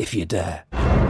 if you dare.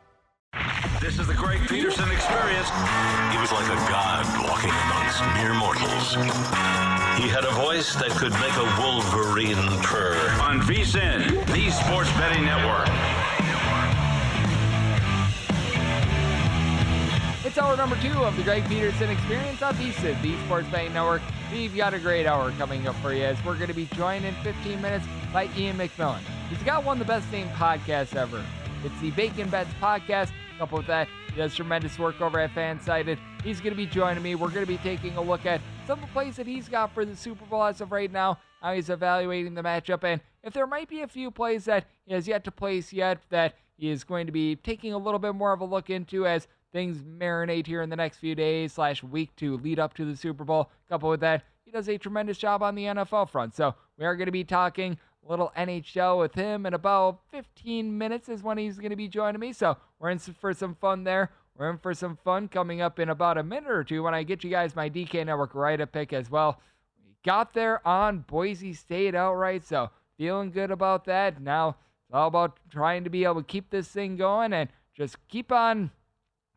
This is the Greg Peterson experience. He was like a god walking amongst mere mortals. He had a voice that could make a wolverine purr. On VSIN, the Sports Betting Network. It's hour number two of the Greg Peterson Experience on VSIN, the Sports Betting Network. We've got a great hour coming up for you as we're going to be joined in 15 minutes by Iain MacMillan. He's got one of the best named podcasts ever. It's the Bacon Bets podcast. Couple with that, he does tremendous work over at Fansided. He's going to be joining me. We're going to be taking a look at some of the plays that he's got for the Super Bowl as of right now. How he's evaluating the matchup, and if there might be a few plays that he has yet to place yet that he is going to be taking a little bit more of a look into as things marinate here in the next few days slash week to lead up to the Super Bowl. Couple with that, he does a tremendous job on the NFL front. So we are going to be talking little NHL with him in about 15 minutes is when he's going to be joining me. So we're in for some fun there. We're in for some fun coming up in about a minute or two when I get you guys my DK Network Write Up pick as well. We got there on Boise State outright, so feeling good about that. Now it's all about trying to be able to keep this thing going and just keep on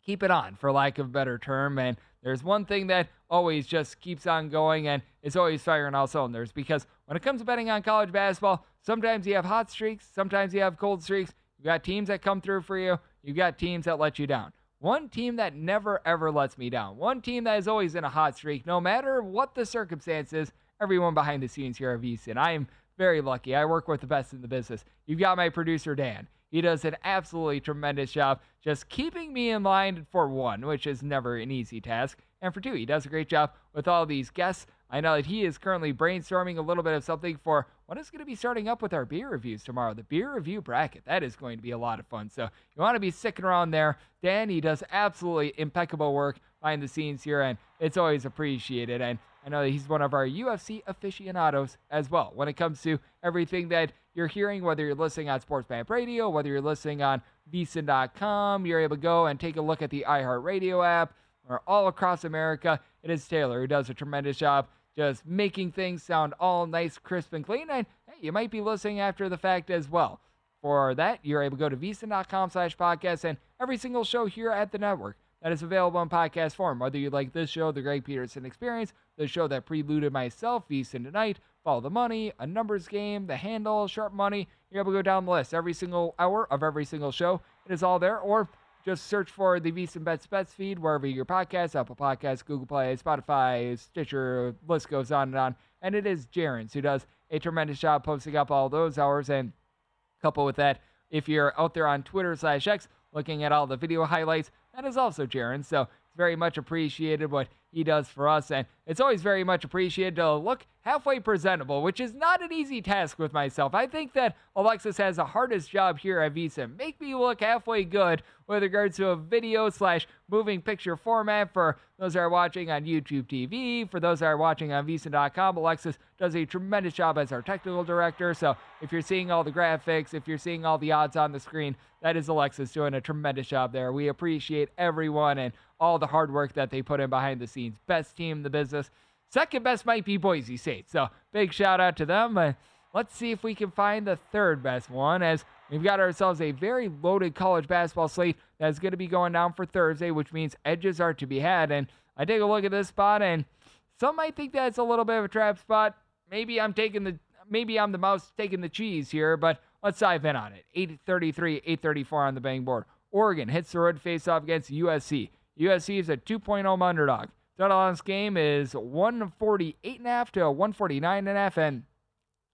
keep it on for lack of a better term and there's one thing that always just keeps on going and is always firing all cylinders because when it comes to betting on college basketball sometimes you have hot streaks sometimes you have cold streaks you got teams that come through for you you got teams that let you down one team that never ever lets me down one team that is always in a hot streak no matter what the circumstances everyone behind the scenes here at VSIN. I am very lucky. I work with the best in the business. You've got my producer, Dan. He does an absolutely tremendous job just keeping me in line for one, which is never an easy task. And for two, he does a great job with all these guests. I know that he is currently brainstorming a little bit of something for what is going to be starting up with our beer reviews tomorrow. The beer review bracket. That is going to be a lot of fun. So you want to be sticking around there. Dan, he does absolutely impeccable work behind the scenes here, and it's always appreciated. And I know that he's one of our UFC aficionados as well when it comes to everything that you're hearing, whether you're listening on Sports Radio, whether you're listening on VSIN.com, you're able to go and take a look at the iHeartRadio app or all across America. It is Taylor who does a tremendous job just making things sound all nice, crisp, and clean. And hey, you might be listening after the fact as well. For that, you're able to go to VSIN.com slash podcast and every single show here at the network that is available in podcast form. Whether you like this show, The Greg Peterson Experience, the show that preluded myself, VSIN Tonight, Follow the Money, A Numbers Game, The Handle, Sharp Money, you're able to go down the list. Every single hour of every single show, it is all there. Or just search for the VSIN Bets Bets feed wherever your podcast, Apple Podcasts, Google Play, Spotify, Stitcher, list goes on and on. And it is Jarens who does a tremendous job posting up all those hours. And couple with that, if you're out there on Twitter slash X looking at all the video highlights, that is also Jaron. So it's very much appreciated what he does for us. And it's always very much appreciated to look halfway presentable, which is not an easy task with myself. I think that Alexis has the hardest job here at VSiN. Make me look halfway good with regards to a video slash moving picture format for those that are watching on YouTube TV, for those that are watching on VSiN.com. Alexis does a tremendous job as our technical director. So if you're seeing all the graphics, if you're seeing all the odds on the screen, that is Alexis doing a tremendous job there. We appreciate everyone and all the hard work that they put in behind the scenes. Best team in the business. Second best might be Boise State. So big shout out to them. Uh, let's see if we can find the third best one as we've got ourselves a very loaded college basketball slate that's going to be going down for Thursday, which means edges are to be had. And I take a look at this spot, and some might think that's a little bit of a trap spot. Maybe I'm taking the maybe I'm the mouse taking the cheese here, but let's dive in on it. 833, 834 on the bang board. Oregon hits the road face off against USC. USC is a 2.0 underdog. Total on this game is 148 and a half to 149.5, and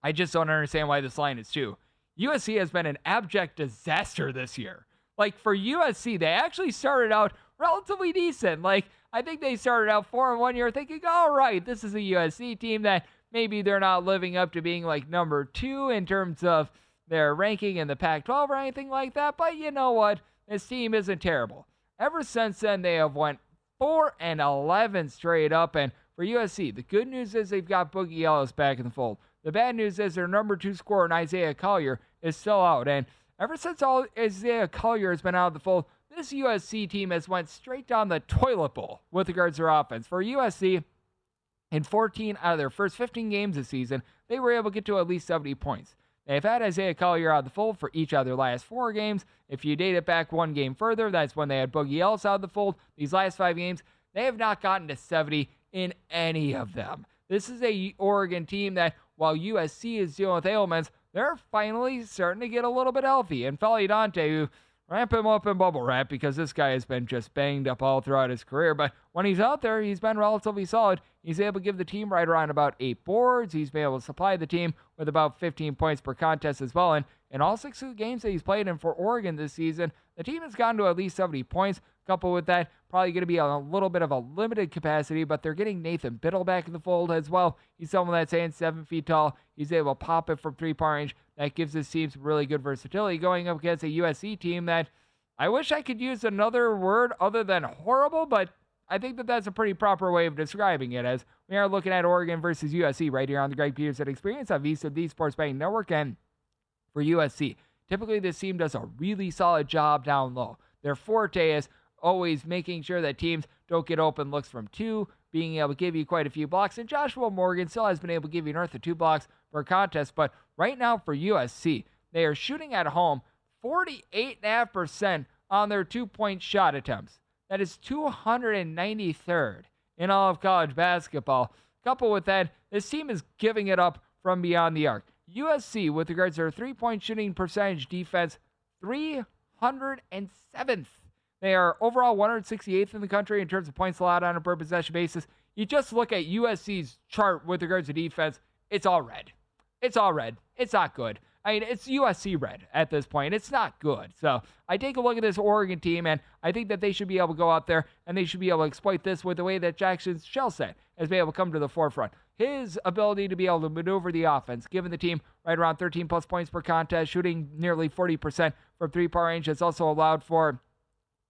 I just don't understand why this line is two. USC has been an abject disaster this year. Like for USC, they actually started out relatively decent. Like I think they started out four and one year, thinking, all right, this is a USC team that maybe they're not living up to being like number two in terms of their ranking in the Pac-12 or anything like that. But you know what? This team isn't terrible. Ever since then, they have went 4 and 11 straight up. And for USC, the good news is they've got Boogie Ellis back in the fold. The bad news is their number two scorer, Isaiah Collier, is still out. And ever since all Isaiah Collier has been out of the fold, this USC team has went straight down the toilet bowl with regards to their offense. For USC, in 14 out of their first 15 games this season, they were able to get to at least 70 points. They've had Isaiah Collier out of the fold for each of their last four games. If you date it back one game further, that's when they had Boogie Ellis out of the fold. These last five games, they have not gotten to 70 in any of them. This is a Oregon team that, while USC is dealing with ailments, they're finally starting to get a little bit healthy. And N'Faly Dante, who ramp him up in bubble wrap because this guy has been just banged up all throughout his career. But when he's out there, he's been relatively solid. He's able to give the team right around about eight boards. He's been able to supply the team with about 15 points per contest as well. And in all six of the games that he's played in for Oregon this season, the team has gotten to at least 70 points. Coupled with that, probably going to be a little bit of a limited capacity, but they're getting Nathan Bittle back in the fold as well. He's someone that's saying seven feet tall. He's able to pop it from three point range. That gives his team some really good versatility going up against a USC team that I wish I could use another word other than horrible, but I think that that's a pretty proper way of describing it as we are looking at Oregon versus USC right here on the Greg Peterson Experience on VSiN, the Sports Betting Network. And for USC, typically this team does a really solid job down low. Their forte is always making sure that teams don't get open looks from two, being able to give you quite a few blocks. And Joshua Morgan still has been able to give you north of two blocks per contest. But right now for USC, they are shooting at home 48.5% on their two point shot attempts. That is 293rd in all of college basketball. Coupled with that, this team is giving it up from beyond the arc. USC, with regards to their three point shooting percentage defense, 307th. They are overall 168th in the country in terms of points allowed on a per possession basis. You just look at USC's chart with regards to defense, it's all red. It's all red. It's not good. I mean, it's USC red at this point. It's not good. So I take a look at this Oregon team, and I think that they should be able to go out there and they should be able to exploit this with the way that Jackson Shelstad has been able to come to the forefront. His ability to be able to maneuver the offense, giving the team right around 13 plus points per contest, shooting nearly 40% from three point range, has also allowed for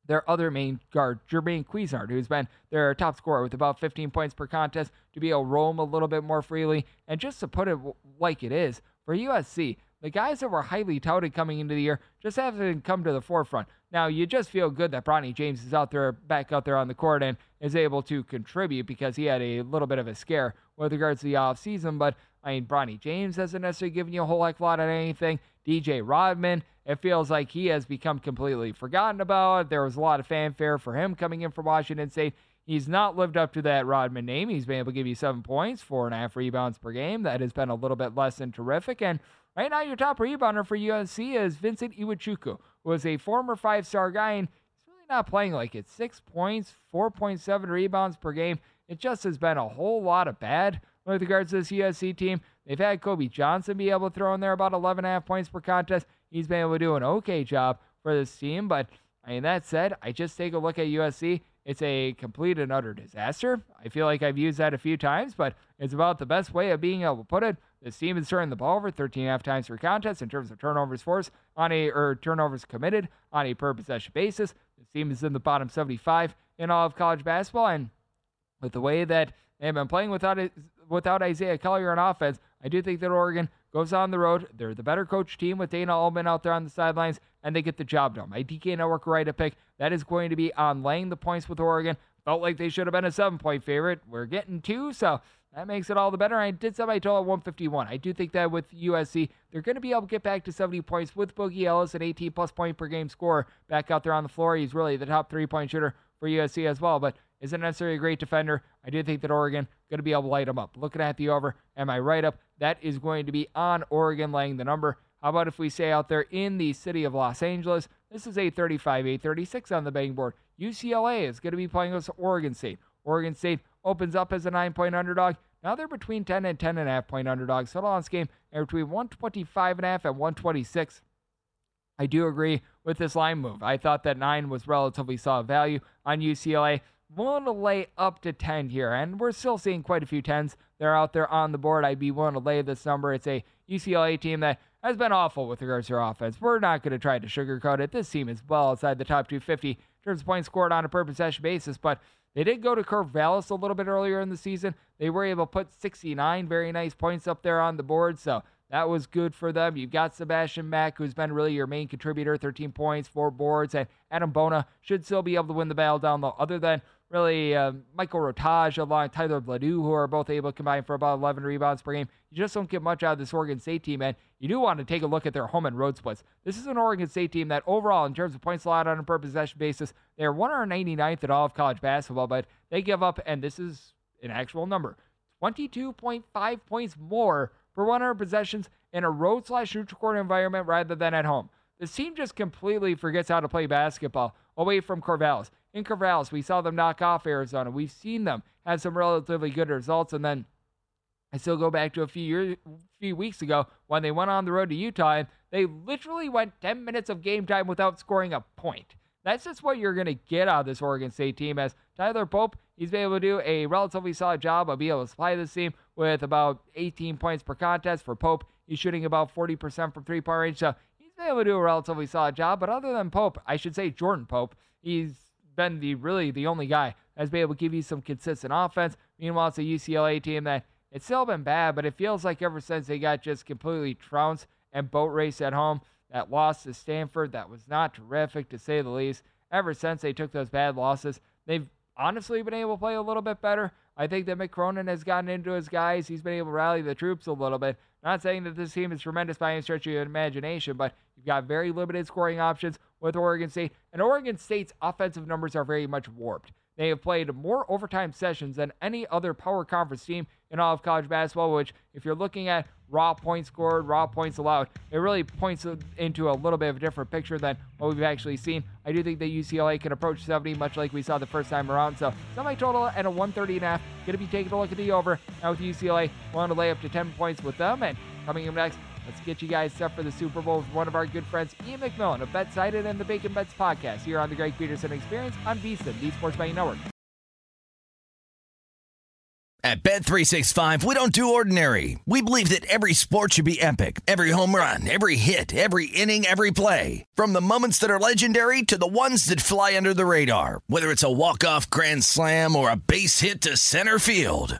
their other main guard, Jermaine Couisnard, who's been their top scorer with about 15 points per contest, to be able to roam a little bit more freely. And just to put it like it is, for USC, the guys that were highly touted coming into the year just haven't come to the forefront. Now, you just feel good that Bronny James is out there, back out there on the court and is able to contribute because he had a little bit of a scare with regards to the offseason. But, I mean, Bronny James hasn't necessarily given you a whole heck lot of anything. DJ Rodman, it feels like he has become completely forgotten about. There was a lot of fanfare for him coming in from Washington State. He's not lived up to that Rodman name. He's been able to give you seven points, four and a half rebounds per game. That has been a little bit less than terrific. And right now, your top rebounder for USC is Vincent Iwuchukwu, who was a former five star guy, and he's really not playing like it. Six points, 4.7 rebounds per game. It just has been a whole lot of bad with regards to this USC team. They've had Kobe Johnson be able to throw in there about 11.5 points per contest. He's been able to do an okay job for this team. But I mean, that said, I just take a look at USC. it's a complete and utter disaster. I feel like I've used that a few times, but it's about the best way of being able to put it. This team is turning the ball over 13 and a half times per contest in terms of turnovers forced on a or turnovers committed on a per possession basis. This team is in the bottom 75 in all of college basketball, and with the way that they've been playing without without Isaiah Collier on offense, I do think that Oregon goes on the road. They're the better coach team with Dana Altman out there on the sidelines, and they get the job done. My DK Network right to pick that is going to be on laying the points with Oregon. Felt like they should have been a seven point favorite. We're getting two, so that makes it all the better. I did set my total at 151. I do think that with USC, they're going to be able to get back to 70 points with Boogie Ellis, an 18 plus point per game scorer, back out there on the floor. He's really the top three point shooter for USC as well, but isn't necessarily a great defender. I do think that Oregon going to be able to light him up. Looking at the over, am I right up? That is going to be on Oregon laying the number. How about if we say out there in the city of Los Angeles, this is 835, 836 on the betting board. UCLA is going to be playing with Oregon State. Oregon State opens up as a nine point underdog. Now they're between 10 and 10 and a half point underdogs. Total on this game are between 125 and a half and 126. I do agree with this line move. I thought that nine was relatively solid value on UCLA. Willing to lay up to 10 here, and we're still seeing quite a few 10s. They're out there on the board. I'd be willing to lay this number. It's a UCLA team that has been awful with regards to their offense. We're not going to try to sugarcoat it. This team is well outside the top 250 in terms of points scored on a per possession basis, but they did go to Corvallis a little bit earlier in the season. They were able to put 69 very nice points up there on the board, so that was good for them. You've got Sebastian Mack, who's been really your main contributor, 13 points, four boards, and Adem Bona should still be able to win the battle down low, other than really uh, Michael Rataj along Tyler Bilodeau, who are both able to combine for about 11 rebounds per game. You just don't get much out of this Oregon State team, and you do want to take a look at their home and road splits. This is an Oregon State team that overall, in terms of points allowed on a per possession basis, they're 199th in all of college basketball, but they give up, and this is an actual number, 22.5 points more per 100 possessions in a road slash neutral court environment rather than at home. This team just completely forgets how to play basketball away from Corvallis. In Corvallis, we saw them knock off Arizona. We've seen them have some relatively good results, and then I still go back to a few years, few weeks ago when they went on the road to Utah and they literally went 10 minutes of game time without scoring a point. That's just what you're going to get out of this Oregon State team. As Tyler Pope, he's been able to do a relatively solid job of being able to supply this team with about 18 points per contest. For Pope, he's shooting about 40% from three point range, so he's been able to do a relatively solid job. But other than Pope, I should say Jordan Pope, he's been the really the only guy that's been able to give you some consistent offense. Meanwhile, it's a UCLA team that it's still been bad, but it feels like ever since they got just completely trounced and boat race at home, that loss to Stanford, that was not terrific to say the least. Ever since they took those bad losses, they've honestly been able to play a little bit better. I think that Mick has gotten into his guys. He's been able to rally the troops a little bit. Not saying that this team is tremendous by any stretch of your imagination, but you've got very limited scoring options with Oregon State. And Oregon State's offensive numbers are very much warped. They have played more overtime sessions than any other power conference team in all of college basketball, which, if you're looking at raw points scored, raw points allowed, it really points into a little bit of a different picture than what we've actually seen. I do think that UCLA can approach 70, much like we saw the first time around. So, semi total at a 130 and a half. Going to be taking a look at the over. Now, with UCLA, want to lay up to 10 points with them. And coming up next, Let's get you guys set for the Super Bowl with one of our good friends, Iain MacMillan of BetSided and the Bacon Bets podcast here on the Greg Peterson Experience on VSiN, the Sports Betting Network. At Bet365, we don't do ordinary. We believe that every sport should be epic. Every home run, every hit, every inning, every play. From the moments that are legendary to the ones that fly under the radar. Whether it's a walk-off grand slam or a base hit to center field.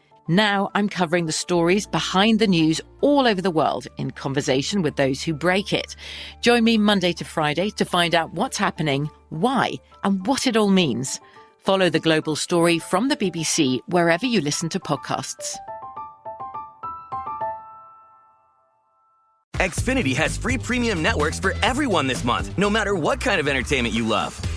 Now I'm covering the stories behind the news all over the world in conversation with those who break it. Join me Monday to Friday to find out what's happening, why, and what it all means. Follow the global story from the BBC wherever you listen to podcasts. Xfinity has free premium networks for everyone this month, no matter what kind of entertainment you love.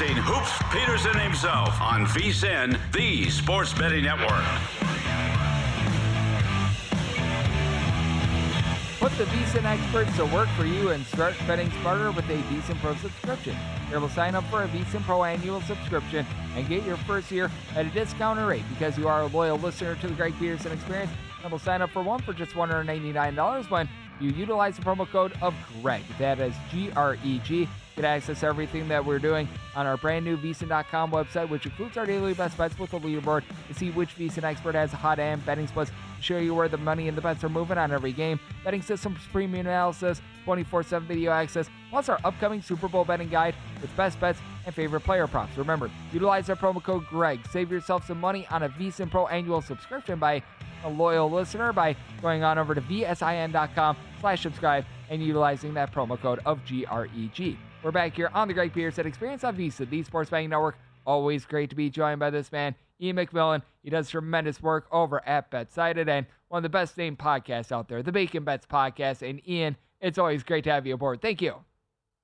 Experiencing Hoops Peterson himself on VSIN, the Sports Betting Network. Put the VSIN experts to work for you and start betting smarter with a VSIN Pro subscription. Able sign up for a VSIN Pro annual subscription and get your first year at a discounted rate because you are a loyal listener to the Greg Peterson Experience. And will sign up for one for just $199 when you utilize the promo code of Greg. That is G R E G. Get access everything that we're doing on our brand new VSIN.com website, which includes our daily best bets with the leaderboard to see which VSIN expert has a hot and betting splits show you where the money and the bets are moving on every game. Betting systems, premium analysis, 24 7 video access, plus our upcoming Super Bowl betting guide with best bets and favorite player props. Remember, utilize our promo code GREG. Save yourself some money on a VSIN Pro annual subscription by a loyal listener by going on over to vsin.com slash subscribe and utilizing that promo code of GREG. We're back here on the Greg Peterson Experience on VSiN, the Sports Betting Network. Always great to be joined by this man, Iain MacMillan. He does tremendous work over at BetSided and one of the best named podcasts out there, the Bacon Bets Podcast. And Iain, it's always great to have you aboard. Thank you.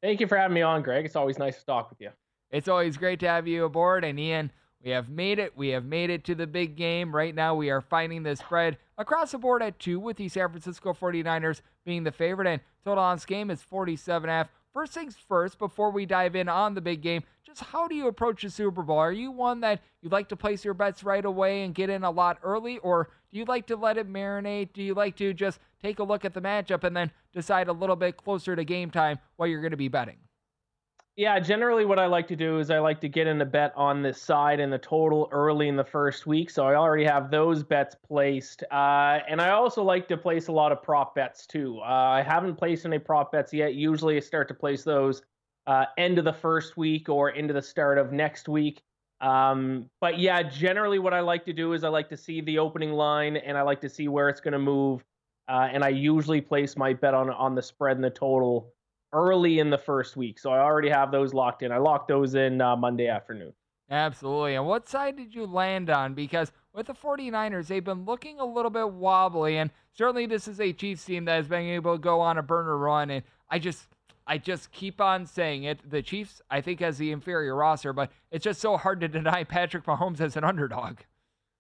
Thank you for having me on, Greg. It's always nice to talk with you. It's always great to have you aboard. And Iain, we have made it. We have made it to the big game. Right now, we are finding the spread across the board at two, with the San Francisco 49ers being the favorite. And total on this game is 47.5. First things first, before we dive in on the big game, just how do you approach the Super Bowl? Are you one that you'd like to place your bets right away and get in a lot early, or do you like to let it marinate? Do you like to just take a look at the matchup and then decide a little bit closer to game time what you're going to be betting? Yeah, generally what I like to do is I like to get in a bet on this side and the total early in the first week. So I already have those bets placed. Uh, and I also like to place a lot of prop bets too. Uh, I haven't placed any prop bets yet. Usually I start to place those uh, end of the first week or into the start of next week. Um, but yeah, generally what I like to do is I like to see the opening line and I like to see where it's going to move. Uh, and I usually place my bet on on the spread and the total early in the first week. So I already have those locked in. I locked those in uh, Monday afternoon. Absolutely. And what side did you land on? Because with the 49ers, they've been looking a little bit wobbly. And certainly this is a Chiefs team that has been able to go on a burner run. And I just. I just keep on saying it. The Chiefs, I think, has the inferior roster, but it's just so hard to deny Patrick Mahomes as an underdog.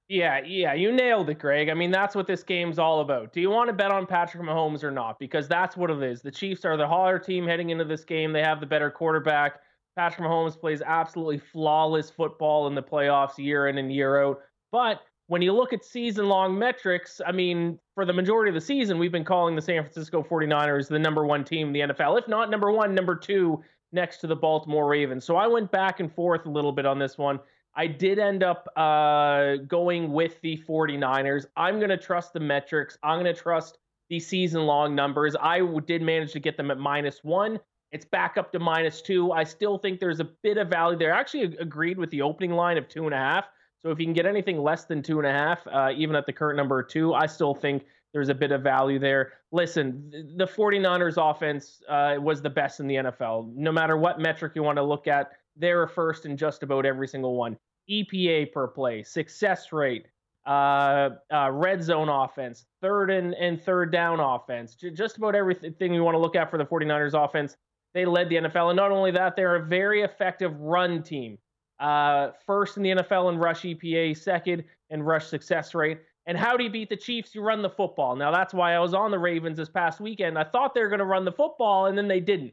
Yeah, yeah, you nailed it, Greg. I mean, that's what this game's all about. Do you want to bet on Patrick Mahomes or not? Because that's what it is. The Chiefs are the hotter team heading into this game. They have the better quarterback. Patrick Mahomes plays absolutely flawless football in the playoffs year in and year out. But when you look at season long metrics, I mean, for the majority of the season, we've been calling the San Francisco 49ers the number one team in the NFL, if not number one, number two next to the Baltimore Ravens. So I went back and forth a little bit on this one. I did end up uh, going with the 49ers. I'm going to trust the metrics. I'm going to trust the season long numbers. I did manage to get them at minus one. It's back up to minus two. I still think there's a bit of value there. I actually agreed with the opening line of two and a half. So if you can get anything less than two and a half, uh, even at the current number two, I still think there's a bit of value there. Listen, the 49ers offense uh, was the best in the NFL. No matter what metric you want to look at, they were first in just about every single one. EPA per play, success rate, uh, uh, red zone offense, third and, and third down offense, J- just about everything you want to look at for the 49ers offense. They led the NFL. And not only that, they're a very effective run team. Uh, first in the NFL in rush EPA, second in rush success rate. And how do you beat the Chiefs? You run the football. Now, that's why I was on the Ravens this past weekend. I thought they were going to run the football, and then they didn't.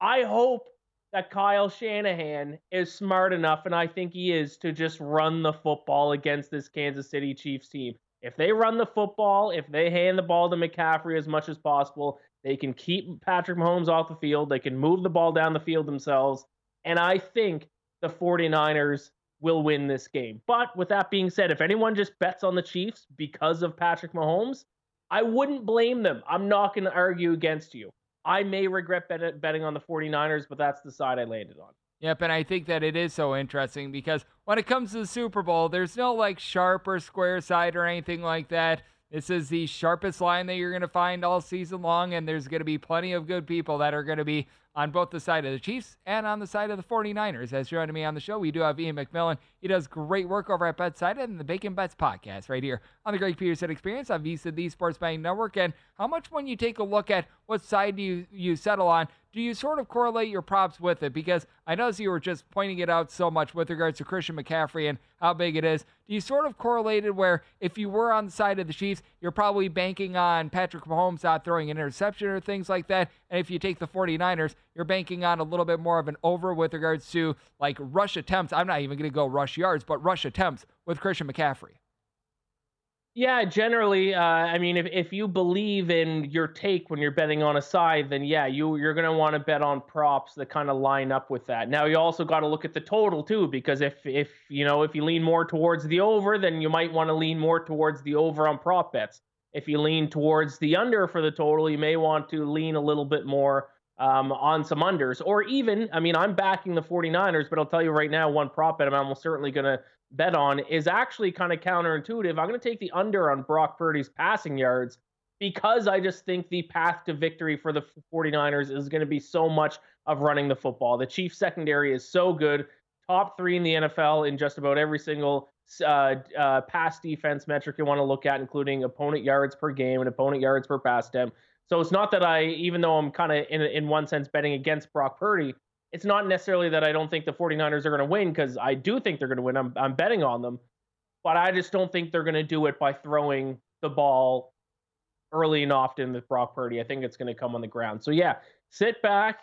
I hope that Kyle Shanahan is smart enough, and I think he is, to just run the football against this Kansas City Chiefs team. If they run the football, if they hand the ball to McCaffrey as much as possible, they can keep Patrick Mahomes off the field. They can move the ball down the field themselves. And I think the 49ers will win this game. But with that being said, if anyone just bets on the Chiefs because of Patrick Mahomes, I wouldn't blame them. I'm not going to argue against you. I may regret bet- betting on the 49ers, but that's the side I landed on. Yep, and I think that it is so interesting because when it comes to the Super Bowl, there's no like sharp or square side or anything like that. This is the sharpest line that you're going to find all season long, and there's going to be plenty of good people that are going to be on both the side of the Chiefs and on the side of the 49ers. As joining me on the show, we do have Iain MacMillan. He does great work over at BetSided and the Bacon Bets podcast right here on the Greg Peterson Experience on VSiN, the Sports Betting Network. And how much, when you take a look at what side do you, you settle on, do you sort of correlate your props with it? Because I noticed you were just pointing it out so much with regards to Christian McCaffrey and how big it is. Do you sort of correlated where if you were on the side of the Chiefs, you're probably banking on Patrick Mahomes not throwing an interception or things like that? And if you take the 49ers, you're banking on a little bit more of an over with regards to like rush attempts. I'm not even going to go rush yards, but rush attempts with Christian McCaffrey. Yeah, generally, uh, I mean, if, if you believe in your take when you're betting on a side, then yeah, you you're gonna want to bet on props that kind of line up with that. Now, you also got to look at the total too, because if if you know if you lean more towards the over, then you might want to lean more towards the over on prop bets. If you lean towards the under for the total, you may want to lean a little bit more um, on some unders, or even, I mean, I'm backing the 49ers, but I'll tell you right now, one prop bet I'm almost certainly gonna bet on is actually kind of counterintuitive. I'm going to take the under on Brock Purdy's passing yards because I just think the path to victory for the 49ers is going to be so much of running the football. The Chiefs secondary is so good, top three in the NFL in just about every single uh, uh, pass defense metric you want to look at, including opponent yards per game and opponent yards per pass attempt. So it's not that I, even though I'm kind of in in one sense betting against Brock Purdy, it's not necessarily that I don't think the 49ers are going to win because I do think they're going to win. I'm, I'm betting on them. But I just don't think they're going to do it by throwing the ball early and often with Brock Purdy. I think it's going to come on the ground. So, yeah, sit back,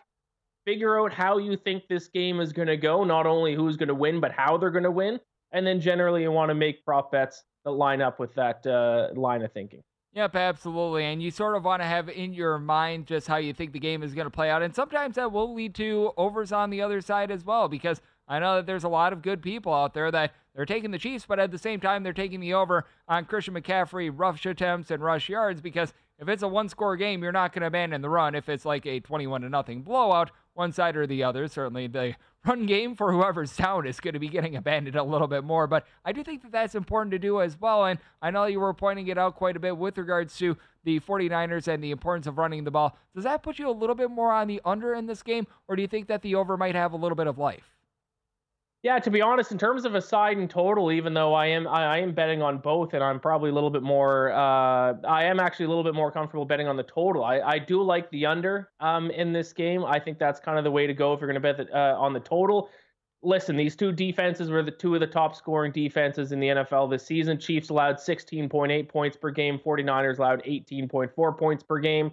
figure out how you think this game is going to go, not only who's going to win, but how they're going to win. And then generally, you want to make prop bets that line up with that uh, line of thinking. Yep, absolutely. And you sort of want to have in your mind just how you think the game is going to play out. And sometimes that will lead to overs on the other side as well, because I know that there's a lot of good people out there that they're taking the Chiefs, but at the same time, they're taking the over on Christian McCaffrey, rush attempts, and rush yards, because if it's a one score game, you're not going to abandon the run. If it's like a 21 to nothing blowout, one side or the other, certainly the run game for whoever's down is going to be getting abandoned a little bit more. But I do think that that's important to do as well. And I know you were pointing it out quite a bit with regards to the 49ers and the importance of running the ball. Does that put you a little bit more on the under in this game, or do you think that the over might have a little bit of life? Yeah, to be honest, in terms of a side and total, even though I am I, I am betting on both, and I'm probably a little bit more, uh, I am actually a little bit more comfortable betting on the total. I, I do like the under um, in this game. I think that's kind of the way to go if you're going to bet the, uh, on the total. Listen, these two defenses were the two of the top scoring defenses in the NFL this season. Chiefs allowed 16.8 points per game. 49ers allowed 18.4 points per game.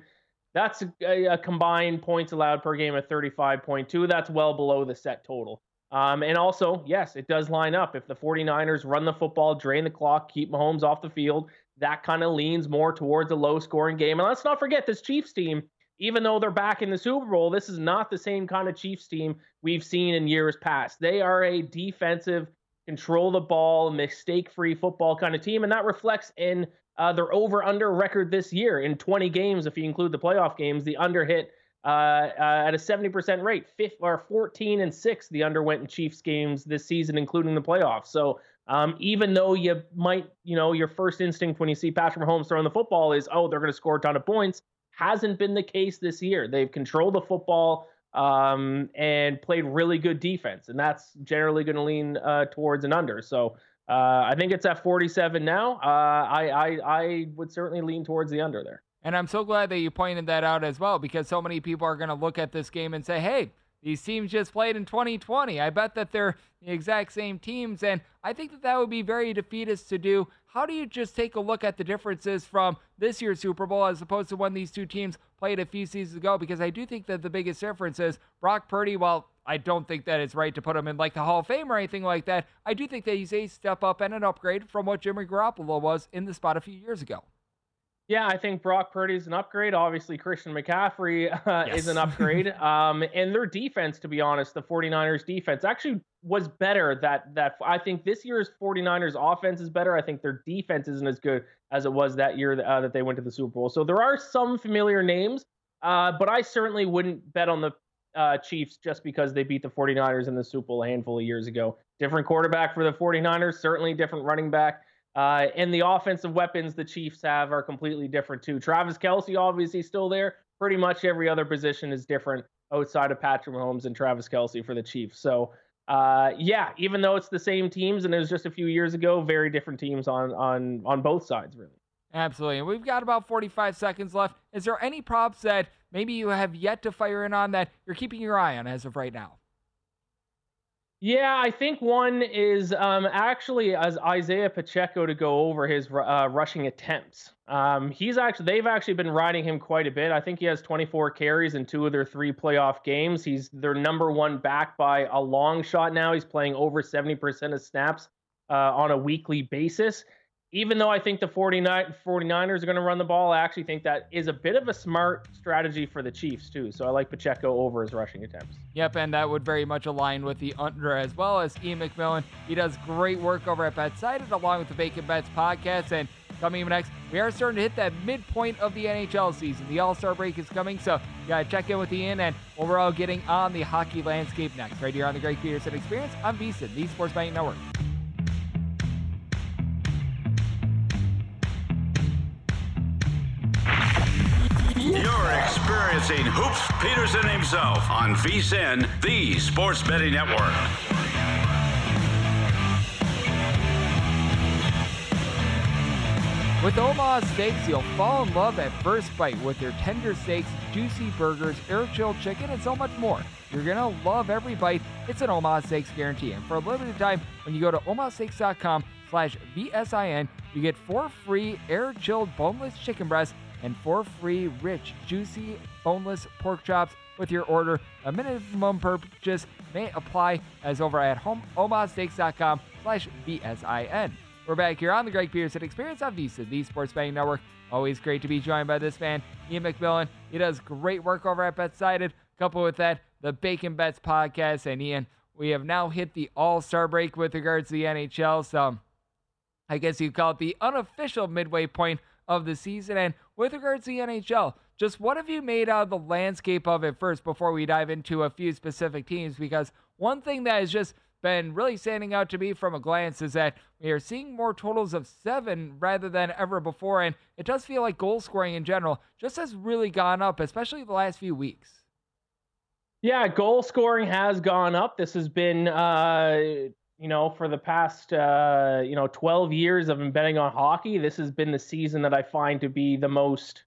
That's a, a combined points allowed per game of 35.2. That's well below the set total. Um, and also, yes, it does line up. If the 49ers run the football, drain the clock, keep Mahomes off the field, that kind of leans more towards a low scoring game. And let's not forget this Chiefs team, even though they're back in the Super Bowl, this is not the same kind of Chiefs team we've seen in years past. They are a defensive, control the ball, mistake free football kind of team. And that reflects in uh, their over under record this year in 20 games, if you include the playoff games. The under hit uh, uh, at a 70% rate. Fifth or 14 and six, the underwent in Chiefs games this season, including the playoffs. So um, even though you might, you know, your first instinct when you see Patrick Mahomes throwing the football is, oh, they're going to score a ton of points, hasn't been the case this year. They've controlled the football um, and played really good defense, and that's generally going to lean uh, towards an under. So. Uh, I think it's at 47 now. Uh, I, I I would certainly lean towards the under there. And I'm so glad that you pointed that out as well because so many people are going to look at this game and say, hey, these teams just played in 2020. I bet that they're the exact same teams. And I think that that would be very defeatist to do. How do you just take a look at the differences from this year's Super Bowl as opposed to when these two teams played a few seasons ago? Because I do think that the biggest difference is Brock Purdy, while I don't think that it's right to put him in like the Hall of Fame or anything like that, I do think that he's a step up and an upgrade from what Jimmy Garoppolo was in the spot a few years ago. Yeah, I think Brock Purdy is an upgrade. Obviously, Christian McCaffrey uh, yes. is an upgrade. um, and their defense, to be honest, the 49ers defense actually was better. That that I think this year's 49ers offense is better. I think their defense isn't as good as it was that year uh, that they went to the Super Bowl. So there are some familiar names, uh, but I certainly wouldn't bet on the uh, Chiefs just because they beat the 49ers in the Super Bowl a handful of years ago. Different quarterback for the 49ers, certainly different running back. Uh, and the offensive weapons the Chiefs have are completely different too. Travis Kelce obviously, still there. Pretty much every other position is different outside of Patrick Mahomes and Travis Kelce for the Chiefs. So, uh, yeah, even though it's the same teams and it was just a few years ago, very different teams on on on both sides, really. Absolutely. And we've got about 45 seconds left. Is there any props that maybe you have yet to fire in on that you're keeping your eye on as of right now? Yeah, I think one is um, actually as Isaiah Pacheco to go over his uh, rushing attempts. Um, he's actually they've actually been riding him quite a bit. I think he has 24 carries in two of their three playoff games. He's their number one back by a long shot now. He's playing over 70% of snaps uh, on a weekly basis even though I think the 49, 49ers are going to run the ball, I actually think that is a bit of a smart strategy for the Chiefs, too. So I like Pacheco over his rushing attempts. Yep, and that would very much align with the under as well as Iain MacMillan. He does great work over at BetSided along with the Bacon Bets podcast. And coming up next, we are starting to hit that midpoint of the NHL season. The All Star break is coming, so you got to check in with Iain and overall getting on the hockey landscape next, right here on the Greg Peterson Experience on VSIN, the Sports Betting Network. Experiencing Hoops Peterson himself on VSIN, the Sports Betting Network. With Omaha Steaks, you'll fall in love at first bite with their tender steaks, juicy burgers, air chilled chicken, and so much more. You're gonna love every bite. It's an Omaha Steaks guarantee. And for a limited time, when you go to omahasteaks.com slash VSIN, you get four free air chilled boneless chicken breasts and four free rich, juicy, boneless pork chops with your order. A minimum purchase may apply as over at home, omahasteaks.com slash VSIN. We're back here on the Greg Peterson Experience on VSIN, the Sports Betting Network. Always great to be joined by this man, Iain MacMillan. He does great work over at BetSided. Couple with that, the Bacon Bets podcast. And Iain, we have now hit the All Star break with regards to the NHL. So I guess you call it the unofficial midway point of the season. And with regards to the NHL, just what have you made out of the landscape of it first before we dive into a few specific teams? Because one thing that has just been really standing out to me from a glance is that we are seeing more totals of seven rather than ever before. And it does feel like goal scoring in general just has really gone up, especially the last few weeks. Yeah, goal scoring has gone up. This has been uh, you know, for the past, uh, you know, 12 years of betting on hockey, this has been the season that I find to be the most,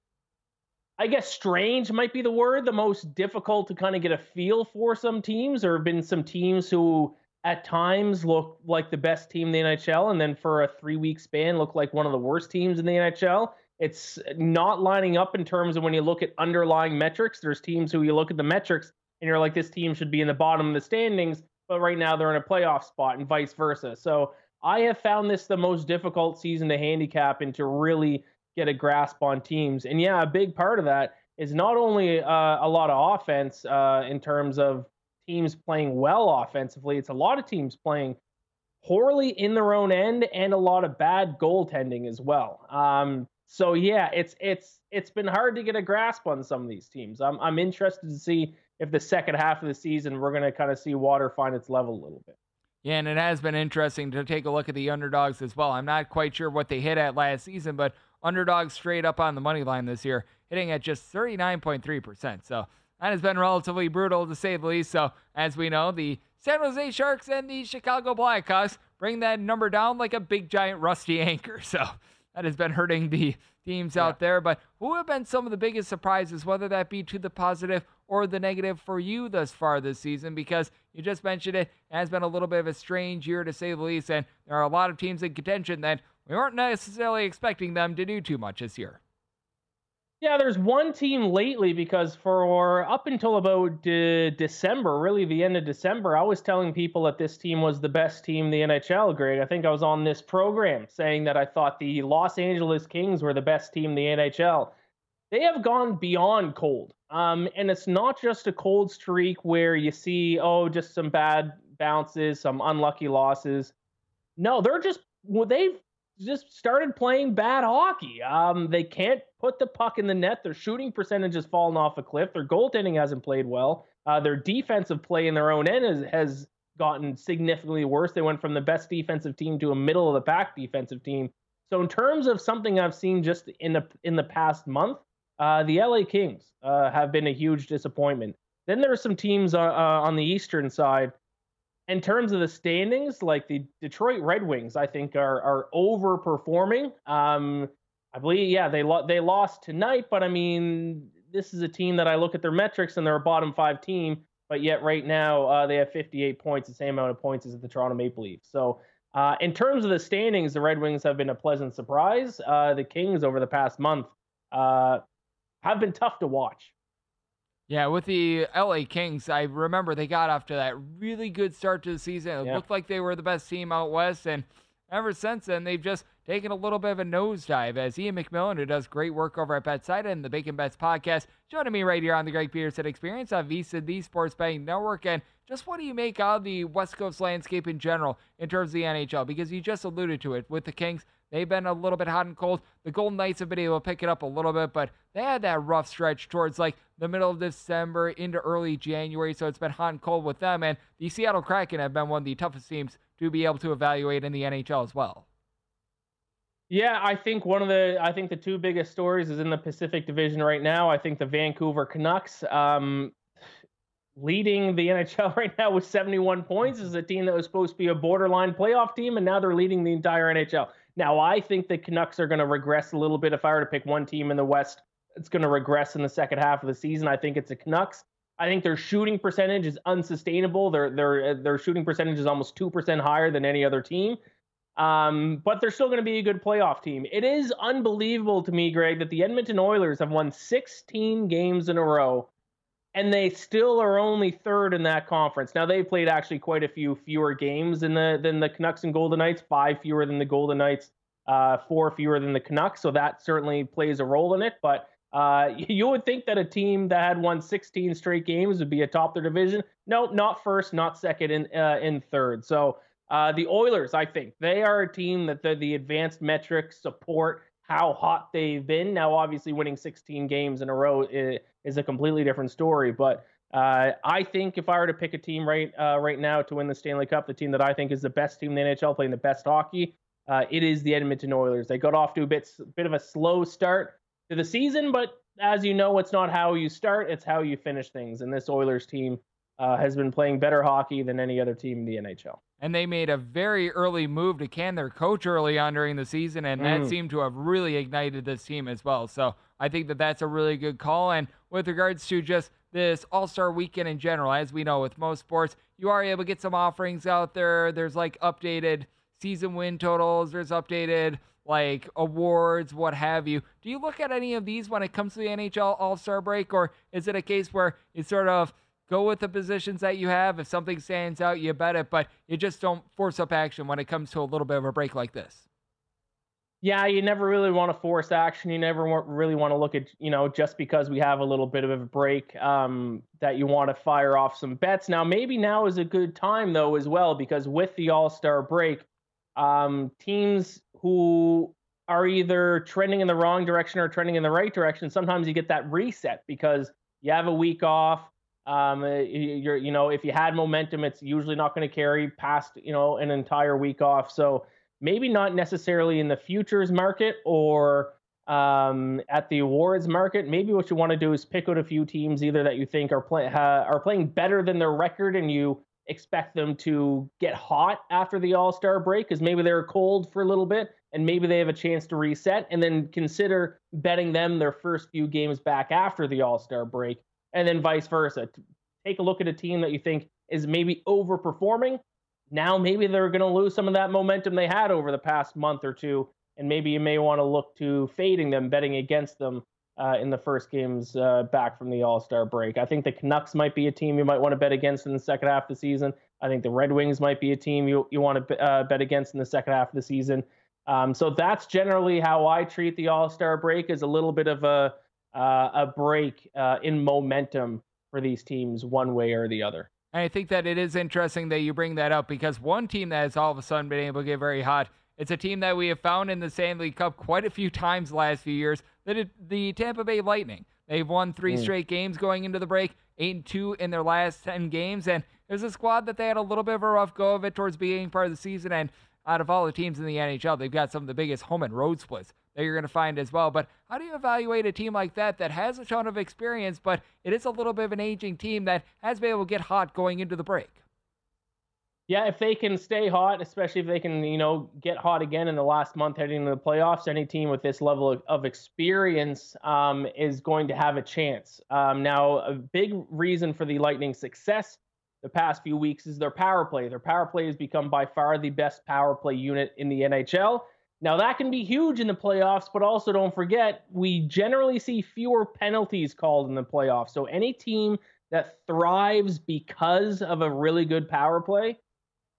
I guess, strange might be the word, the most difficult to kind of get a feel for some teams. There have been some teams who at times look like the best team in the NHL, and then for a three week span look like one of the worst teams in the NHL. It's not lining up in terms of when you look at underlying metrics. There's teams who you look at the metrics and you're like, this team should be in the bottom of the standings but right now they're in a playoff spot and vice versa. So I have found this the most difficult season to handicap and to really get a grasp on teams. And yeah, a big part of that is not only uh, a lot of offense uh, in terms of teams playing well offensively, it's a lot of teams playing poorly in their own end and a lot of bad goaltending as well. Um, so yeah, it's it's it's been hard to get a grasp on some of these teams. I'm I'm interested to see if the second half of the season we're going to kind of see water find its level a little bit. Yeah, and it has been interesting to take a look at the underdogs as well. I'm not quite sure what they hit at last season, but underdogs straight up on the money line this year, hitting at just 39.3%. So that has been relatively brutal to say the least. So, as we know, the San Jose Sharks and the Chicago Blackhawks bring that number down like a big giant rusty anchor. So that has been hurting the teams yeah. out there. But who have been some of the biggest surprises, whether that be to the positive or the negative for you thus far this season? Because you just mentioned it, has been a little bit of a strange year to say the least, and there are a lot of teams in contention that we weren't necessarily expecting them to do too much this year. Yeah, there's one team lately because for up until about uh, December, really the end of December, I was telling people that this team was the best team the NHL, Greg. I think I was on this program saying that I thought the Los Angeles Kings were the best team the NHL. They have gone beyond cold. Um, and it's not just a cold streak where you see, oh, just some bad bounces, some unlucky losses. No, they're just, well, they've just started playing bad hockey. Um, they can't put the puck in the net. Their shooting percentage has fallen off a cliff. Their goaltending hasn't played well. Uh, their defensive play in their own end has, has gotten significantly worse. They went from the best defensive team to a middle of the pack defensive team. So in terms of something I've seen just in the in the past month, uh, the LA Kings uh, have been a huge disappointment. Then there are some teams uh, uh, on the eastern side in terms of the standings, like the Detroit Red Wings, I think are are overperforming. Um, I believe, yeah, they lo- they lost tonight, but I mean, this is a team that I look at their metrics and they're a bottom five team, but yet right now uh, they have 58 points, the same amount of points as the Toronto Maple Leafs. So. Uh, in terms of the standings, the Red Wings have been a pleasant surprise. Uh, the Kings over the past month uh, have been tough to watch. Yeah, with the LA Kings, I remember they got off to that really good start to the season. It yeah. looked like they were the best team out west, and ever since then, they've just taken a little bit of a nosedive. As Iain MacMillan, who does great work over at BetSided and the Bacon Bets podcast, joining me right here on the Greg Peterson Experience on VSiN, the Sports Betting Network. And just what do you make of the West Coast landscape in general in terms of the NHL? Because you just alluded to it with the Kings. They've been a little bit hot and cold. The Golden Knights have been able to pick it up a little bit, but they had that rough stretch towards like the middle of December into early January. So it's been hot and cold with them. And the Seattle Kraken have been one of the toughest teams to be able to evaluate in the NHL as well. Yeah, I think one of the I think the two biggest stories is in the Pacific Division right now. I think the Vancouver Canucks um, leading the NHL right now with 71 points is a team that was supposed to be a borderline playoff team, and now they're leading the entire NHL. Now, I think the Canucks are going to regress a little bit. If I were to pick one team in the West, it's going to regress in the second half of the season. I think it's the Canucks. I think their shooting percentage is unsustainable. Their their their shooting percentage is almost two percent higher than any other team. Um, but they're still going to be a good playoff team. It is unbelievable to me, Greg, that the Edmonton Oilers have won 16 games in a row and they still are only third in that conference. Now they've played actually quite a few fewer games than the than the Canucks and Golden Knights, five fewer than the Golden Knights, uh, four fewer than the Canucks. So that certainly plays a role in it. But uh, you would think that a team that had won 16 straight games would be atop their division. No, not first, not second, in uh, in third. So uh, the Oilers, I think they are a team that the, the advanced metrics support how hot they've been. Now, obviously, winning 16 games in a row is, a completely different story. But uh, I think if I were to pick a team right uh, right now to win the Stanley Cup, the team that I think is the best team in the NHL, playing the best hockey, uh, it is the Edmonton Oilers. They got off to a bit bit of a slow start to the season, but as you know, it's not how you start; it's how you finish things. And this Oilers team uh, has been playing better hockey than any other team in the NHL and they made a very early move to can their coach early on during the season, and that mm. seemed to have really ignited this team as well. So I think that that's a really good call. And with regards to just this All Star weekend in general, as we know with most sports, you are able to get some offerings out there. There's like updated season win totals, there's updated like awards, what have you. Do you look at any of these when it comes to the NHL All Star break, or is it a case where it's sort of Go with the positions that you have. If something stands out, you bet it, but you just don't force up action when it comes to a little bit of a break like this. Yeah, you never really want to force action. You never really want to look at, you know, just because we have a little bit of a break, um, that you want to fire off some bets. Now, maybe now is a good time, though, as well, because with the All Star break, um, teams who are either trending in the wrong direction or trending in the right direction, sometimes you get that reset because you have a week off um, you're, you know, if you had momentum, it's usually not going to carry past, you know, an entire week off. So maybe not necessarily in the futures market or um, at the awards market. Maybe what you want to do is pick out a few teams either that you think are play are playing better than their record, and you expect them to get hot after the All Star break, because maybe they're cold for a little bit, and maybe they have a chance to reset, and then consider betting them their first few games back after the All Star break and then vice versa. Take a look at a team that you think is maybe overperforming. Now maybe they're going to lose some of that momentum they had over the past month or two, and maybe you may want to look to fading them, betting against them uh, in the first games uh, back from the All Star break. I think the Canucks might be a team you might want to bet against in the second half of the season. I think the Red Wings might be a team you, you want to uh, bet against in the second half of the season. Um, so that's generally how I treat the All Star break as a little bit of a uh, a break uh, in momentum for these teams, one way or the other. I think that it is interesting that you bring that up because one team that has all of a sudden been able to get very hot. It's a team that we have found in the Stanley Cup quite a few times last few years. That it, the Tampa Bay Lightning. They've won three mm. straight games going into the break, eight and two in their last ten games, and there's a squad that they had a little bit of a rough go of it towards the beginning part of the season. And out of all the teams in the NHL, they've got some of the biggest home and road splits that you're going to find as well. But how do you evaluate a team like that that has a ton of experience, but it is a little bit of an aging team that has been able to get hot going into the break? Yeah, if they can stay hot, especially if they can, you know, get hot again in the last month heading into the playoffs, any team with this level of, of experience um, is going to have a chance. Um, now, a big reason for the Lightning success the past few weeks is their power play. Their power play has become by far the best power play unit in the NHL. Now, that can be huge in the playoffs, but also don't forget, we generally see fewer penalties called in the playoffs. So, any team that thrives because of a really good power play,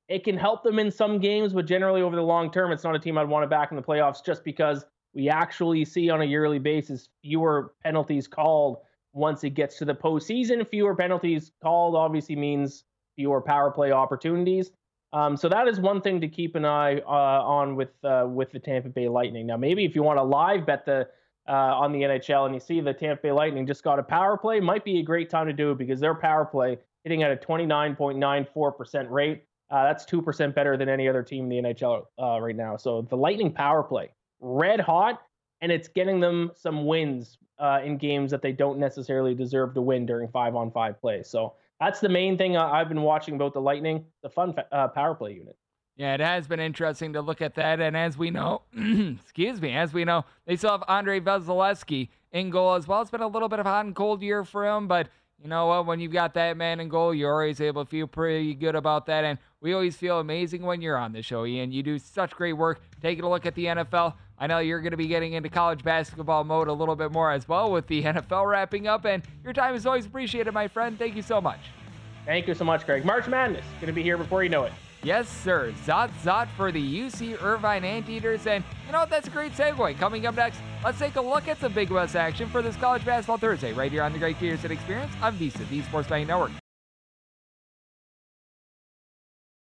it can help them in some games, but generally over the long term, it's not a team I'd want to back in the playoffs just because we actually see on a yearly basis fewer penalties called once it gets to the postseason. Fewer penalties called obviously means fewer power play opportunities. Um, so that is one thing to keep an eye uh, on with uh, with the Tampa Bay Lightning. Now, maybe if you want to live bet the uh, on the NHL and you see the Tampa Bay Lightning just got a power play, might be a great time to do it because their power play hitting at a 29.94% rate. Uh, that's two percent better than any other team in the NHL uh, right now. So the Lightning power play, red hot, and it's getting them some wins uh, in games that they don't necessarily deserve to win during five on five plays. So that's the main thing I've been watching about the Lightning, the fun uh, power play unit. Yeah, it has been interesting to look at that. And as we know, excuse me, as we know, they still have Andrei Vasilevskiy in goal as well. It's been a little bit of hot and cold year for him, but you know what? When you've got that man in goal, you're always able to feel pretty good about that. And we always feel amazing when you're on the show, Iain. You do such great work taking a look at the NFL. I know you're going to be getting into college basketball mode a little bit more as well with the NFL wrapping up, and your time is always appreciated, my friend. Thank you so much. Thank you so much, Greg. March Madness going to be here before you know it. Yes, sir. Zot Zot for the UC Irvine Anteaters. And you know what? That's a great segue. Coming up next, let's take a look at some Big West action for this College Basketball Thursday right here on the Greg Peterson Experience on VSiN, the Sports Betting Network.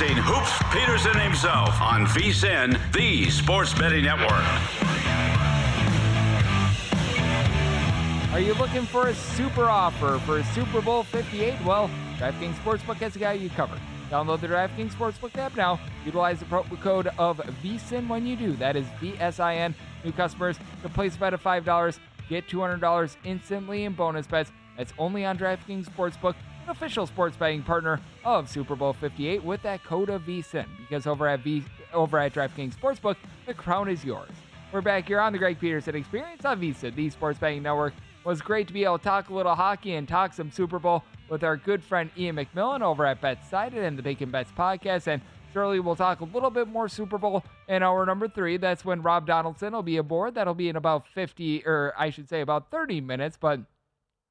Experiencing Hoops Peterson himself on VSiN, the Sports Betting Network. Are you looking for a super offer for Super Bowl 58? Well, DraftKings Sportsbook has got you covered. Download the DraftKings Sportsbook app now. Utilize the promo code of VSIN when you do. That is VSIN. New customers can place a bet of $5 get $200 instantly in bonus bets. That's only on DraftKings Sportsbook, official sports betting partner of Super Bowl 58 with that code of VSIN. Because over at v, over at DraftKings Sportsbook, the crown is yours. We're back here on the Greg Peterson Experience on VSIN, the Sports Betting Network. It was great to be able to talk a little hockey and talk some Super Bowl with our good friend Iain MacMillan over at BetSided and the Bacon Bets podcast. And Surely we'll talk a little bit more Super Bowl in hour number three. That's when Rob Donaldson will be aboard. That'll be in about 50, or I should say about 30 minutes. But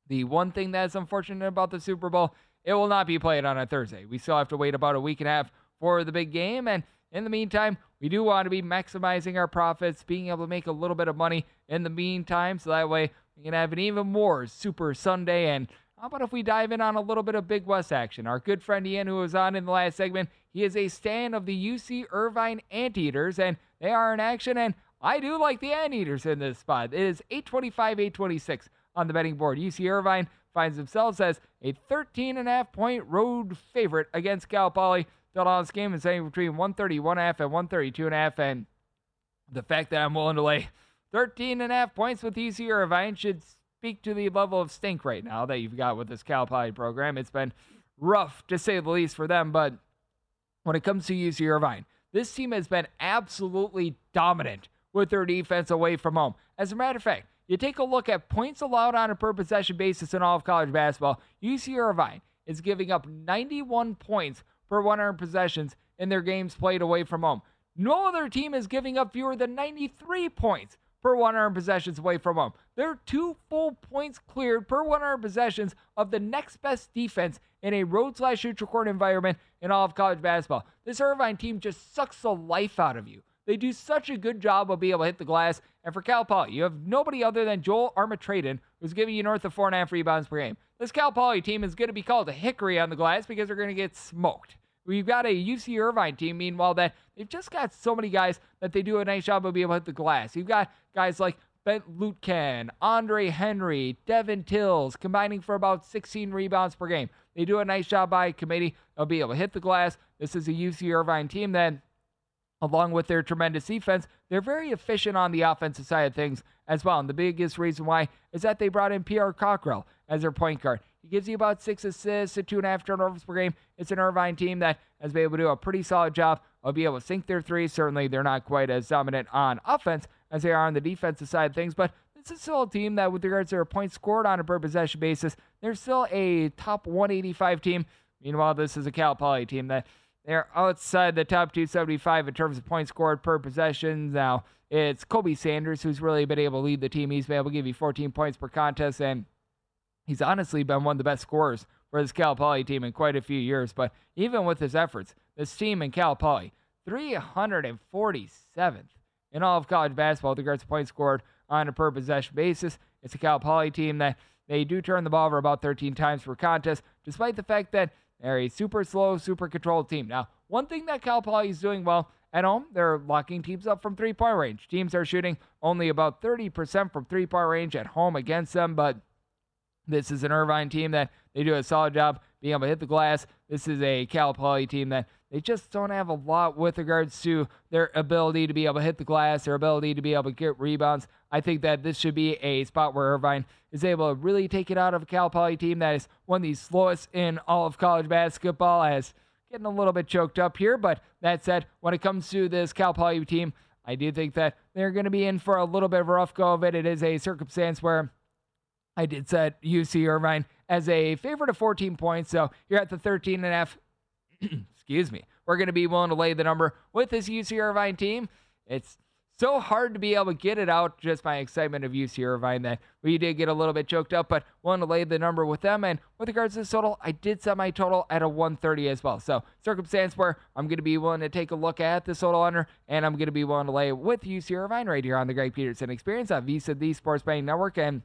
the one thing that's unfortunate about the Super Bowl, it will not be played on a Thursday. We still have to wait about a week and a half for the big game. And in the meantime, we do want to be maximizing our profits, being able to make a little bit of money in the meantime. So that way we can have an even more Super Sunday. And how about if we dive in on a little bit of Big West action? Our good friend Iain, who was on in the last segment, he is a stand of the UC Irvine Anteaters, and they are in action. And I do like the Anteaters in this spot. It is 825, 826 on the betting board. UC Irvine finds themselves as a 13 and a half point road favorite against Cal Poly. Total this game is saying between 131 and a half and 132 and a half. And the fact that I'm willing to lay 13 and a half points with UC Irvine should speak to the level of stink right now that you've got with this Cal Poly program. It's been rough to say the least for them, but when it comes to UC Irvine, this team has been absolutely dominant with their defense away from home. As a matter of fact, you take a look at points allowed on a per possession basis in all of college basketball. UC Irvine is giving up 91 points per 100 possessions in their games played away from home. No other team is giving up fewer than 93 points per 100 possessions away from home. They're two full points cleared per 100 possessions of the next best defense in a road slash neutral court environment in all of college basketball. This Irvine team just sucks the life out of you. They do such a good job of being able to hit the glass. And for Cal Poly, you have nobody other than Joel Armotrading, who's giving you north of four and a half rebounds per game. This Cal Poly team is going to be called a hickory on the glass because they're going to get smoked. We've got a UC Irvine team, meanwhile, that they've just got so many guys that they do a nice job of being able to hit the glass. You've got guys like Bent Leuchten, Andre Henry, Devin Tillis, combining for about 16 rebounds per game. They do a nice job by committee of being able to hit the glass. This is a UC Irvine team that, along with their tremendous defense, they're very efficient on the offensive side of things as well. And the biggest reason why is that they brought in Pierre Crockrell as their point guard. He gives you about six assists and two and a half turnovers per game. It's an Irvine team that has been able to do a pretty solid job of being able to sink their threes. Certainly, they're not quite as dominant on offense as they are on the defensive side of things, but this is still a team that, with regards to their points scored on a per possession basis, they're still a top 185 team. Meanwhile, this is a Cal Poly team that they're outside the top 275 in terms of points scored per possession. Now, it's Kobe Sanders who's really been able to lead the team. He's been able to give you 14 points per contest, and he's honestly been one of the best scorers for this Cal Poly team in quite a few years. But even with his efforts, this team in Cal Poly, 347th in all of college basketball with regards to points scored on a per possession basis. It's a Cal Poly team that they do turn the ball over about 13 times per contest, despite the fact that they're a super slow, super controlled team. Now, one thing that Cal Poly is doing well at home, they're locking teams up from three point range. Teams are shooting only about 30% from three point range at home against them, but this is an Irvine team that they do a solid job being able to hit the glass. This is a Cal Poly team that they just don't have a lot with regards to their ability to be able to hit the glass, their ability to be able to get rebounds. I think that this should be a spot where Irvine is able to really take it out of a Cal Poly team that is one of the slowest in all of college basketball. As getting a little bit choked up here, but that said, when it comes to this Cal Poly team, I do think that they're going to be in for a little bit of a rough go of it. It is a circumstance where I did set UC Irvine as a favorite of 14 points. So you're at the 13 and a half. Excuse me. We're going to be willing to lay the number with this UC Irvine team. It's so hard to be able to get it out just by excitement of UC Irvine that we did get a little bit choked up, but willing to lay the number with them. And with regards to this total, I did set my total at a 130 as well. So circumstance where I'm going to be willing to take a look at the total under, and I'm going to be willing to lay with UC Irvine right here on the Greg Peterson Experience on VSiN, the Sports Betting Network. And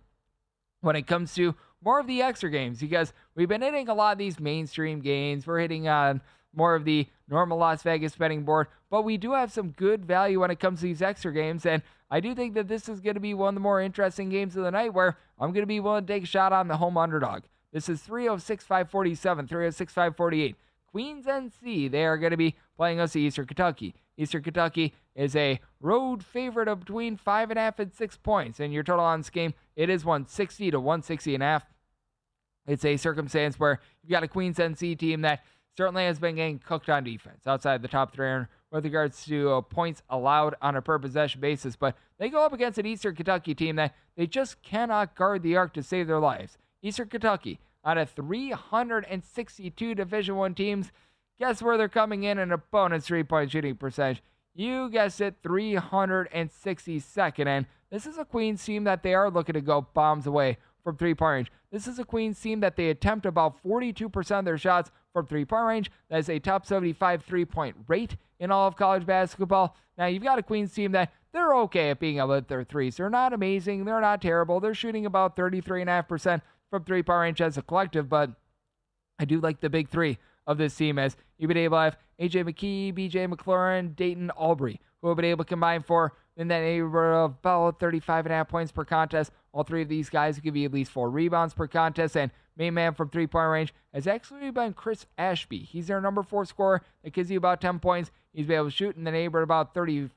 when it comes to more of the extra games because we've been hitting a lot of these mainstream games. We're hitting on more of the normal Las Vegas betting board, but we do have some good value when it comes to these extra games. And I do think that this is going to be one of the more interesting games of the night where I'm going to be willing to take a shot on the home underdog. This is 306 547, 306 548. Queens NC, they are going to be playing us Eastern Kentucky. Eastern Kentucky is a road favorite of between five and a half and six points. And your total on this game, it is 160 to 160 and a half. It's a circumstance where you've got a Queens NC team that certainly has been getting cooked on defense outside the top 300 with regards to uh, points allowed on a per possession basis. But they go up against an Eastern Kentucky team that they just cannot guard the arc to save their lives. Eastern Kentucky, out of 362 Division One teams, guess where they're coming in an opponent's three-point shooting percentage? You guessed it, 362nd. And this is a Queens team that they are looking to go bombs away from three-point range. This is a Queens team that they attempt about 42% of their shots from three-point range. That is a top 75 three-point rate in all of college basketball. Now you've got a Queens team that they're okay at being able to hit their threes. They're not amazing. They're not terrible. They're shooting about 33.5% from three-point range as a collective, but I do like the big three of this team as you've been able to have AJ McKee, BJ McLaurin, Deyton Albury, who have been able to combine for in that neighborhood of about 35 and a half points per contest. All three of these guys give you at least four rebounds per contest, and main man from three point range has actually been Chris Ashby. He's their number four scorer that gives you about 10 points. He's been able to shoot in the neighborhood about 30,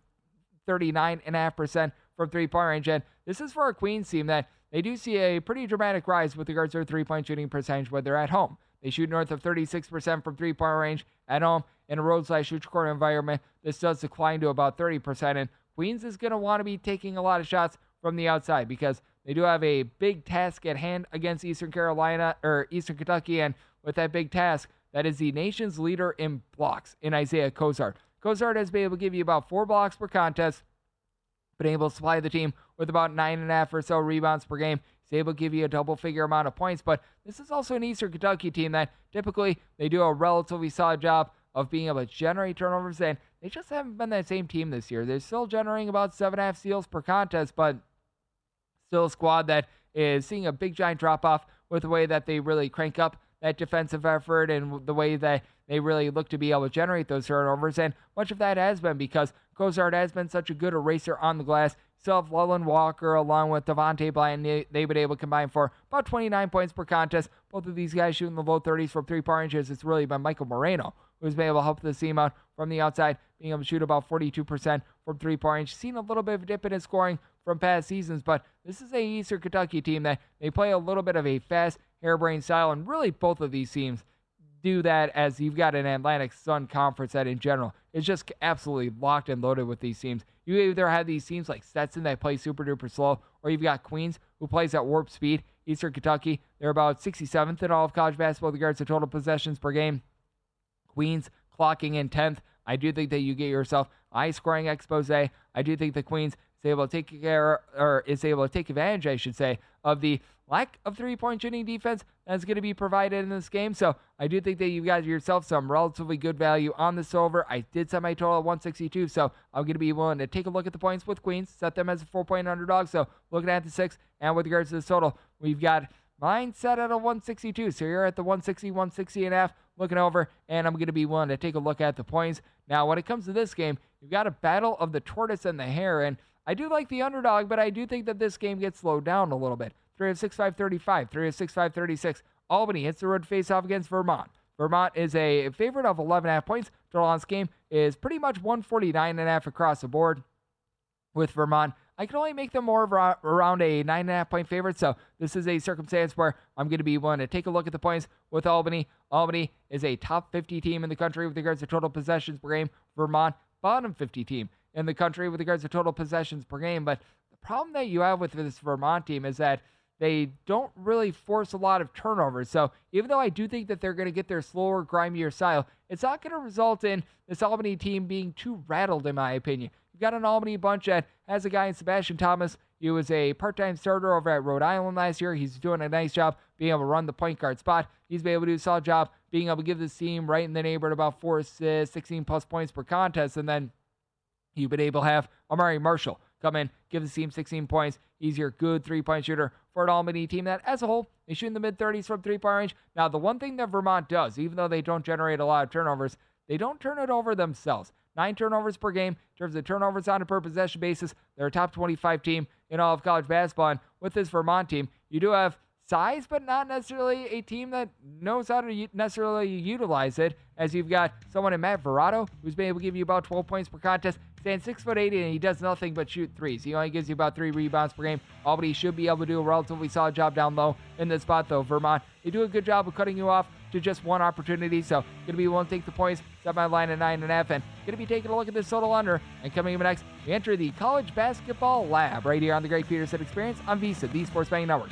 39.5% from three point range. And this is for a Queens team that they do see a pretty dramatic rise with regards to their three point shooting percentage when they're at home. They shoot north of 36% from three point range at home in a roadside shoot court environment. This does decline to about 30%. And Queens is going to want to be taking a lot of shots from the outside because they do have a big task at hand against Eastern Carolina or Eastern Kentucky. And with that big task, that is the nation's leader in blocks in Isaiah Cozart. Cozart has been able to give you about four blocks per contest, been able to supply the team with about nine and a half or so rebounds per game. He's able to give you a double figure amount of points, but this is also an Eastern Kentucky team that typically they do a relatively solid job of being able to generate turnovers, and they just haven't been that same team this year. They're still generating about seven and a half steals per contest, but still a squad that is seeing a big giant drop off with the way that they really crank up that defensive effort and the way that they really look to be able to generate those turnovers. And much of that has been because Cozart has been such a good eraser on the glass. Have Leland Walker along with Devontae Bland. They, they've been able to combine for about 29 points per contest. Both of these guys shooting the low 30s from three point. It's really been Michael Moreno who's been able to help the team out from the outside, being able to shoot about 42% from three point range. Seen a little bit of a dip in his scoring from past seasons, but this is a Eastern Kentucky team that they play a little bit of a fast, harebrained style, and really both of these teams do that as you've got an Atlantic Sun conference that in general is just absolutely locked and loaded with these teams. You either have these teams like Stetson that play super duper slow, or you've got Queens who plays at warp speed. Eastern Kentucky, they're about 67th in all of college basketball with regards to total possessions per game. Queens clocking in 10th. I do think that you get yourself high scoring expose. I do think the Queens is able to take care or is able to take advantage, I should say, of the lack of three point shooting defense that's going to be provided in this game. So I do think that you got yourself some relatively good value on this over. I did set my total at 162, so I'm going to be willing to take a look at the points with Queens, set them as a four point underdog. So looking at the six, and with regards to the total, we've got mine set at a 162. So you're at the 160, 160 and a half looking over, and I'm going to be willing to take a look at the points. Now, when it comes to this game, you've got a battle of the tortoise and the hare, and I do like the underdog, but I do think that this game gets slowed down a little bit. 3 of 6, 5, 35, 3 of 6, 5, 36. Albany hits the road face off against Vermont. Vermont is a favorite of 11.5 points. Total on this game is pretty much 149.5 across the board with Vermont. I can only make them more of around a nine and a half point favorite. So this is a circumstance where I'm going to be willing to take a look at the points with Albany. Albany is a top 50 team in the country with regards to total possessions per game. Vermont, bottom 50 team in the country with regards to total possessions per game. But the problem that you have with this Vermont team is that they don't really force a lot of turnovers. So even though I do think that they're going to get their slower, grimier style, it's not going to result in this Albany team being too rattled, in my opinion. You've got an Albany bunch that has a guy in Sebastian Thomas. He was a part-time starter over at Rhode Island last year. He's doing a nice job being able to run the point guard spot. He's been able to do a solid job being able to give this team right in the neighborhood about four assists, 16 plus points per contest. And then you've been able to have Amari Marshall come in, give the team 16 points. He's your good three-point shooter for an Albany team that, as a whole, they shoot in the mid-30s from three-point range. Now, the one thing that Vermont does, even though they don't generate a lot of turnovers, they don't turn it over themselves nine turnovers per game. In terms of turnovers on a per possession basis, they're a top 25 team in all of college basketball. And with this Vermont team, you do have size, but not necessarily a team that knows how to necessarily utilize it. As you've got someone in Matt Veretto who's been able to give you about 12 points per contest, stands six foot eight, and he does nothing but shoot threes. He only gives you about three rebounds per game. Albany should be able to do a relatively solid job down low in this spot, though. Vermont, they do a good job of cutting you off to just one opportunity. So going to be willing to take the points, set my line at nine and a half, and going to be taking a look at this total under. And coming up next, we enter the college basketball lab right here on the Greg Peterson Experience on VSiN, the Sports Betting Network.